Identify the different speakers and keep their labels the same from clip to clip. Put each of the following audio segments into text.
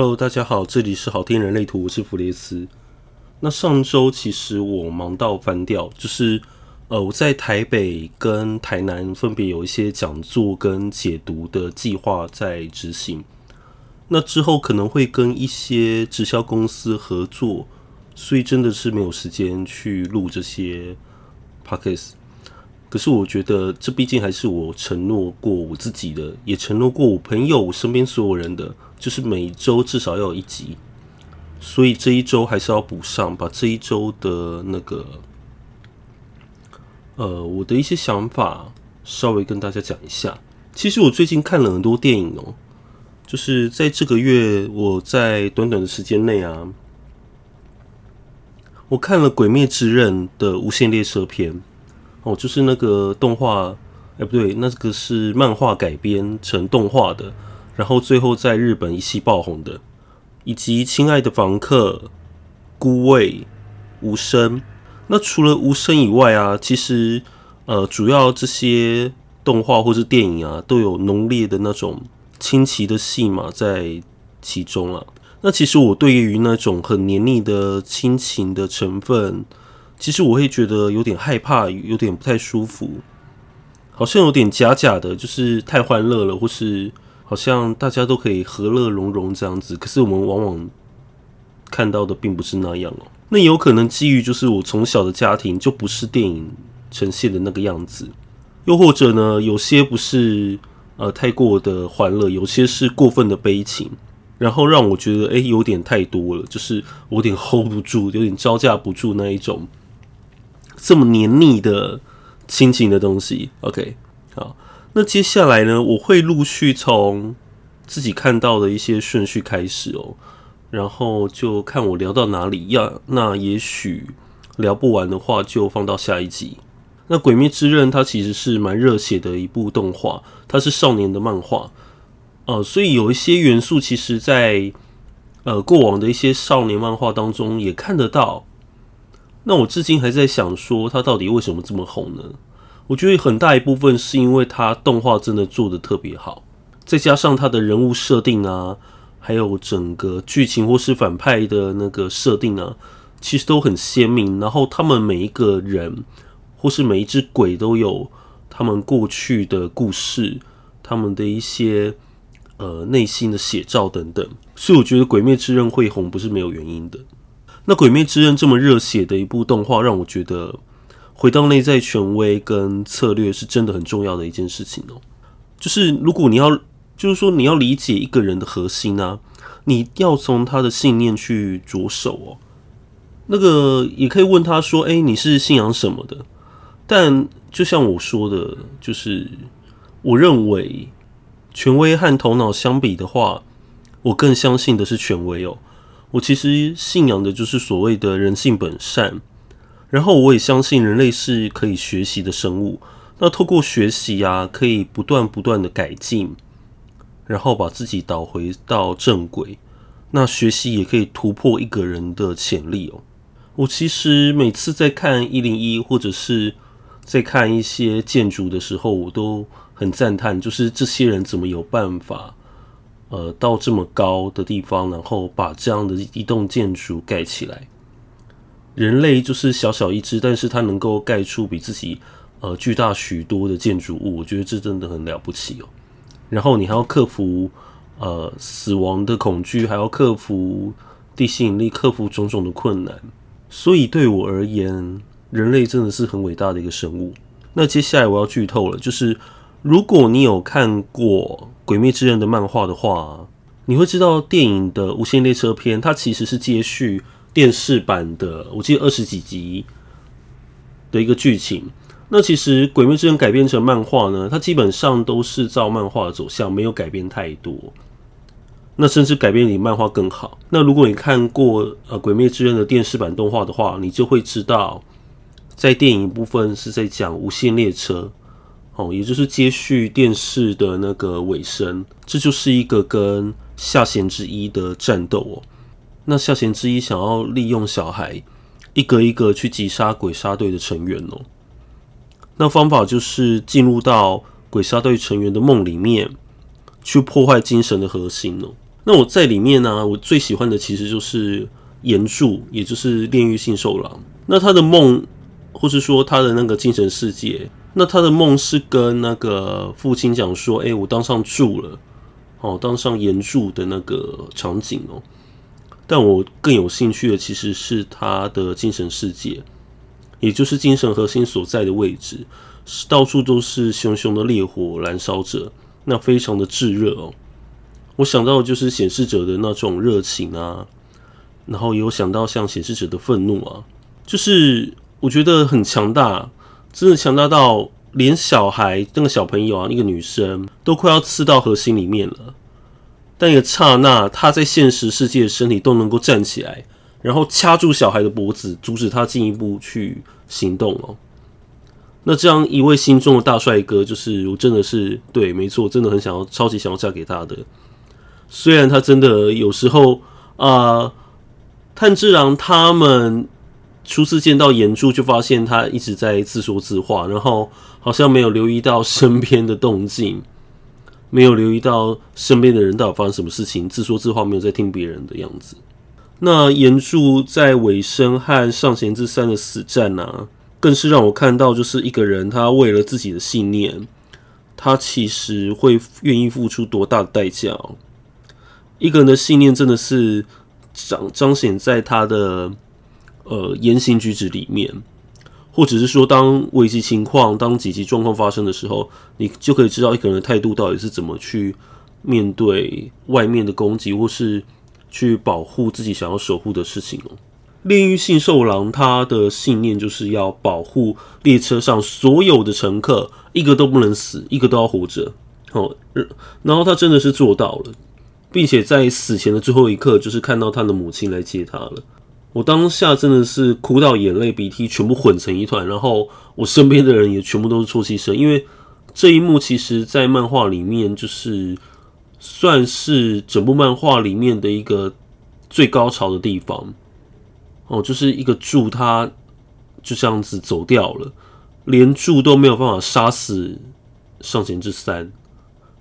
Speaker 1: Hello，大家好，这里是好听人类图，我是弗列斯。那上周其实我忙到翻掉，就是呃我在台北跟台南分别有一些讲座跟解读的计划在执行。那之后可能会跟一些直销公司合作，所以真的是没有时间去录这些 Podcast。可是我觉得这毕竟还是我承诺过我自己的，也承诺过我朋友、我身边所有人的。就是每周至少要有一集，所以这一周还是要补上，把这一周的那个，呃，我的一些想法稍微跟大家讲一下。其实我最近看了很多电影哦，就是在这个月，我在短短的时间内啊，我看了《鬼灭之刃》的无限列车篇，哦，就是那个动画，哎，不对，那个是漫画改编成动画的。然后最后在日本一夕爆红的，以及《亲爱的房客》、《孤味》、《无声》。那除了《无声》以外啊，其实呃，主要这些动画或是电影啊，都有浓烈的那种亲情的戏码在其中啊。那其实我对于那种很黏腻的亲情的成分，其实我会觉得有点害怕，有点不太舒服，好像有点假假的，就是太欢乐了，或是。好像大家都可以和乐融融这样子，可是我们往往看到的并不是那样哦。那有可能基于就是我从小的家庭就不是电影呈现的那个样子，又或者呢，有些不是呃太过的欢乐，有些是过分的悲情，然后让我觉得诶、有点太多了，就是我有点 hold 不住，有点招架不住那一种这么黏腻的亲情的东西。OK，好。那接下来呢，我会陆续从自己看到的一些顺序开始哦，然后就看我聊到哪里要，那也许聊不完的话，就放到下一集。那《鬼灭之刃》它其实是蛮热血的一部动画，它是少年的漫画，呃，所以有一些元素其实在呃过往的一些少年漫画当中也看得到。那我至今还在想说，它到底为什么这么红呢？我觉得很大一部分是因为它动画真的做得特别好，再加上它的人物设定啊，还有整个剧情或是反派的那个设定啊，其实都很鲜明。然后他们每一个人或是每一只鬼都有他们过去的故事，他们的一些呃内心的写照等等。所以我觉得《鬼灭之刃》会红不是没有原因的。那《鬼灭之刃》这么热血的一部动画，让我觉得。回到内在权威跟策略是真的很重要的一件事情哦。就是如果你要，就是说你要理解一个人的核心呢，你要从他的信念去着手哦。那个也可以问他说：“诶，你是信仰什么的？”但就像我说的，就是我认为权威和头脑相比的话，我更相信的是权威哦。我其实信仰的就是所谓的人性本善。然后我也相信人类是可以学习的生物，那透过学习啊，可以不断不断的改进，然后把自己导回到正轨。那学习也可以突破一个人的潜力哦。我其实每次在看一零一或者是在看一些建筑的时候，我都很赞叹，就是这些人怎么有办法，呃，到这么高的地方，然后把这样的一栋建筑盖起来。人类就是小小一只，但是它能够盖出比自己呃巨大许多的建筑物，我觉得这真的很了不起哦。然后你还要克服呃死亡的恐惧，还要克服地心引力，克服种种的困难。所以对我而言，人类真的是很伟大的一个生物。那接下来我要剧透了，就是如果你有看过《鬼灭之刃》的漫画的话，你会知道电影的《无限列车篇》它其实是接续。电视版的，我记得二十几集的一个剧情。那其实《鬼灭之刃》改编成漫画呢，它基本上都是照漫画的走向，没有改变太多。那甚至改编比漫画更好。那如果你看过呃《鬼灭之刃》的电视版动画的话，你就会知道，在电影部分是在讲无限列车，哦，也就是接续电视的那个尾声。这就是一个跟下弦之一的战斗哦。那下弦之一想要利用小孩一个一个去击杀鬼杀队的成员哦，那方法就是进入到鬼杀队成员的梦里面，去破坏精神的核心哦。那我在里面呢、我最喜欢的其实就是炎柱，也就是炼狱杏寿郎。那他的梦，或是说他的那个精神世界，那他的梦是跟那个父亲讲说：“哎、我当上柱了，哦，当上炎柱的那个场景哦。”但我更有兴趣的其实是他的精神世界，也就是精神核心所在的位置，到处都是熊熊的烈火燃烧着，那非常的炙热哦。我想到的就是显示者的那种热情啊，然后也有想到像显示者的愤怒啊，就是我觉得很强大，真的强大到连小孩那个小朋友啊，那个女生都快要刺到核心里面了，但一个刹那，他在现实世界的身体都能够站起来，然后掐住小孩的脖子，阻止他进一步去行动哦。那这样一位心中的大帅哥，就是我真的是对，没错，真的很想要，超级想要嫁给他的。虽然他真的有时候啊、炭治郎他们初次见到炎柱，就发现他一直在自说自话，然后好像没有留意到身边的动静，没有留意到身边的人到底发生什么事情，自说自话，没有在听别人的样子。那炎柱在尾声和上弦之三的死战啊，更是让我看到，就是一个人他为了自己的信念，他其实会愿意付出多大的代价。一个人的信念真的是彰彰显在他的呃言行举止里面，或者是说，当危机情况、当紧急状况发生的时候，你就可以知道一个人的态度到底是怎么去面对外面的攻击，或是去保护自己想要守护的事情哦。炼狱杏寿郎他的信念就是要保护列车上所有的乘客，一个都不能死，一个都要活着。哦，然后他真的是做到了。并且在死前的最后一刻，就是看到他的母亲来接他了。我当下真的是哭到眼泪鼻涕全部混成一团，然后我身边的人也全部都是啜泣声，因为这一幕其实，在漫画里面就是算是整部漫画里面的一个最高潮的地方。哦，就是一个柱，他就这样子走掉了，连柱都没有办法杀死上弦之三。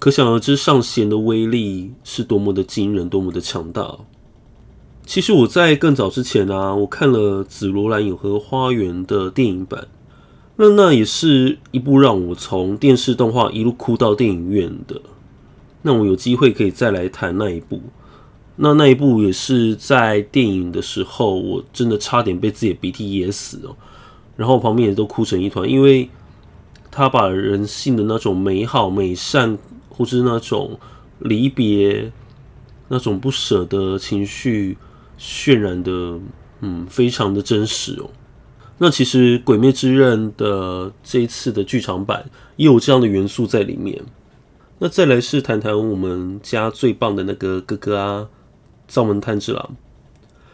Speaker 1: 可想而知，上弦的威力是多么的惊人，多么的强大。其实我在更早之前啊，我看了《紫罗兰永和花园》的电影版，那那也是一部让我从电视动画一路哭到电影院的。那我有机会可以再来谈那一部。那那一部也是在电影的时候，我真的差点被自己的鼻涕噎死哦，然后旁边也都哭成一团，因为他把人性的那种美好、美善。或是那种离别、那种不舍的情绪渲染的，嗯，非常的真实哦。那其实《鬼灭之刃》的这一次的剧场版也有这样的元素在里面。那再来是谈谈我们家最棒的那个哥哥啊，灶门炭治郎，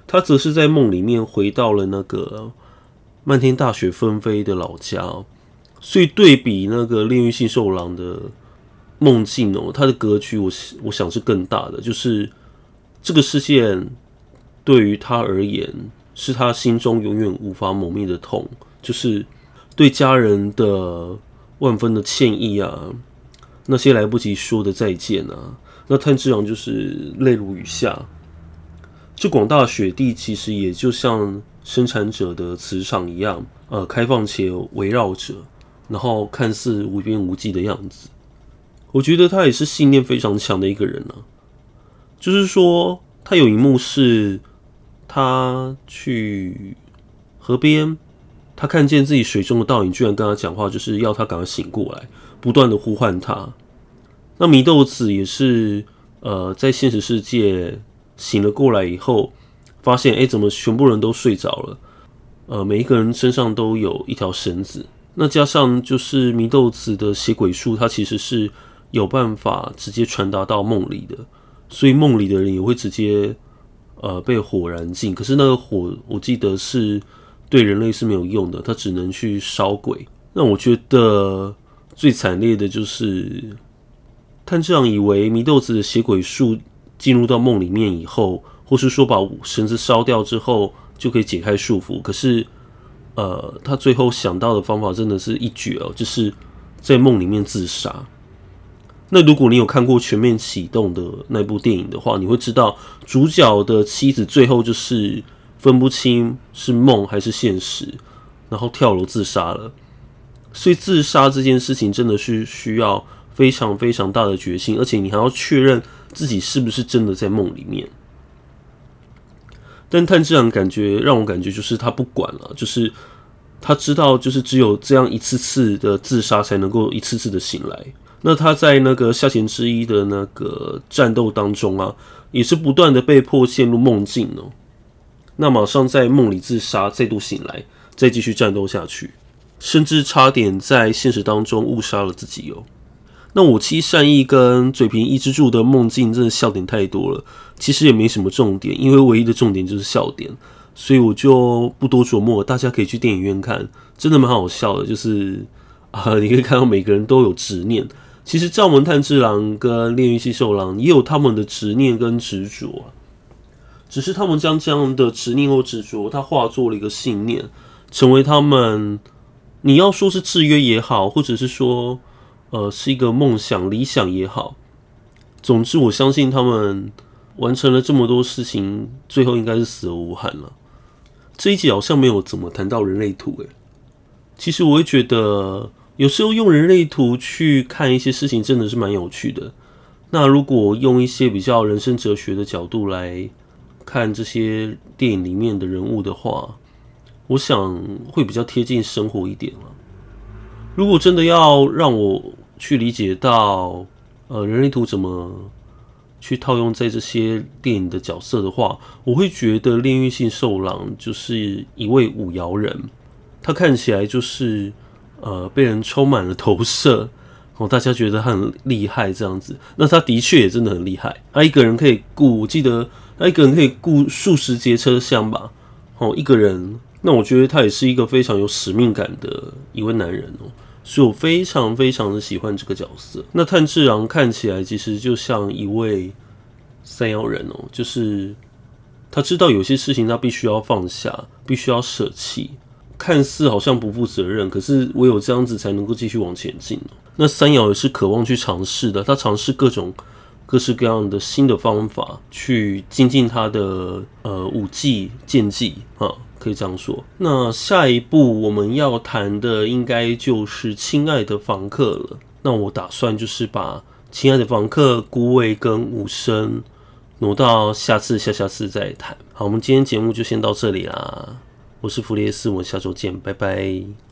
Speaker 1: 他则是在梦里面回到了那个漫天大雪纷飞的老家，所以对比那个炼狱杏寿郎的。梦境哦，它的格局，我我想是更大的，就是这个事件对于他而言，是他心中永远无法磨灭的痛，就是对家人的万分的歉意啊，那些来不及说的再见啊，那炭治郎就是泪如雨下。这广大雪地其实也就像生产者的磁场一样，呃，开放且围绕着，然后看似无边无际的样子。我觉得他也是信念非常强的一个人呢、啊。就是说，他有一幕是，他去河边，他看见自己水中的倒影，居然跟他讲话，就是要他赶快醒过来，不断的呼唤他。那祢豆子也是，呃，在现实世界醒了过来以后，发现，哎、怎么全部人都睡着了？呃，每一个人身上都有一条绳子。那加上就是祢豆子的血鬼术，它其实是。有办法直接传达到梦里的，所以梦里的人也会直接呃被火燃尽。可是那个火，我记得是对人类是没有用的，它只能去烧鬼。那我觉得最惨烈的就是炭治郎以为祢豆子的血鬼术进入到梦里面以后，或是说把绳子烧掉之后就可以解开束缚。可是呃，他最后想到的方法真的是一绝哦，就是在梦里面自杀。那如果你有看过《全面启动》的那部电影的话，你会知道主角的妻子最后就是分不清是梦还是现实，然后跳楼自杀了。所以自杀这件事情真的是需要非常非常大的决心，而且你还要确认自己是不是真的在梦里面。但炭治郎感觉让我感觉就是他不管了，就是他知道就是只有这样一次次的自杀才能够一次次的醒来。那他在那个下弦之一的那个战斗当中啊，也是不断的被迫陷入梦境哦。那马上在梦里自杀，再度醒来，再继续战斗下去，甚至差点在现实当中误杀了自己哦。那我妻善意跟嘴平一之助的梦境真的笑点太多了，其实也没什么重点，因为唯一的重点就是笑点，所以我就不多琢磨，大家可以去电影院看，真的蛮好笑的。就是啊，你可以看到每个人都有执念。其实灶门炭治郎跟炼狱杏寿郎也有他们的执念跟执着，只是他们将这样的执念或执着，他化作了一个信念，成为他们。你要说是制约也好，或者是说。呃，是一个梦想、理想也好，总之，我相信他们完成了这么多事情，最后应该是死而无憾了。这一集好像没有怎么谈到人类图，诶，其实我会觉得，有时候用人类图去看一些事情，真的是蛮有趣的。那如果用一些比较人生哲学的角度来看这些电影里面的人物的话，我想会比较贴近生活一点了。如果真的要让我去理解到，呃，人类图怎么去套用在这些电影的角色的话，我会觉得炼狱性兽狼就是一位五爻人，他看起来就是呃被人充满了投射，哦，大家觉得很厉害这样子，那他的确也真的很厉害，他一个人可以顾，我记得他一个人可以顾数十节车厢吧，哦，一个人，那我觉得他也是一个非常有使命感的一位男人哦。所以我非常非常的喜欢这个角色。那炭治郎看起来其实就像一位三爻人哦，就是他知道有些事情他必须要放下，必须要舍弃，看似好像不负责任，可是唯有这样子才能够继续往前进。那三爻也是渴望去尝试的，他尝试各种各式各样的新的方法去精进他的呃武技剑技啊。可以这样说。那下一步我们要谈的应该就是《亲爱的房客》了。那我打算就是把《亲爱的房客》孤味跟武生挪到下次、下下次再谈。好，我们今天节目就先到这里啦。我是弗列斯，我们下周见，拜拜。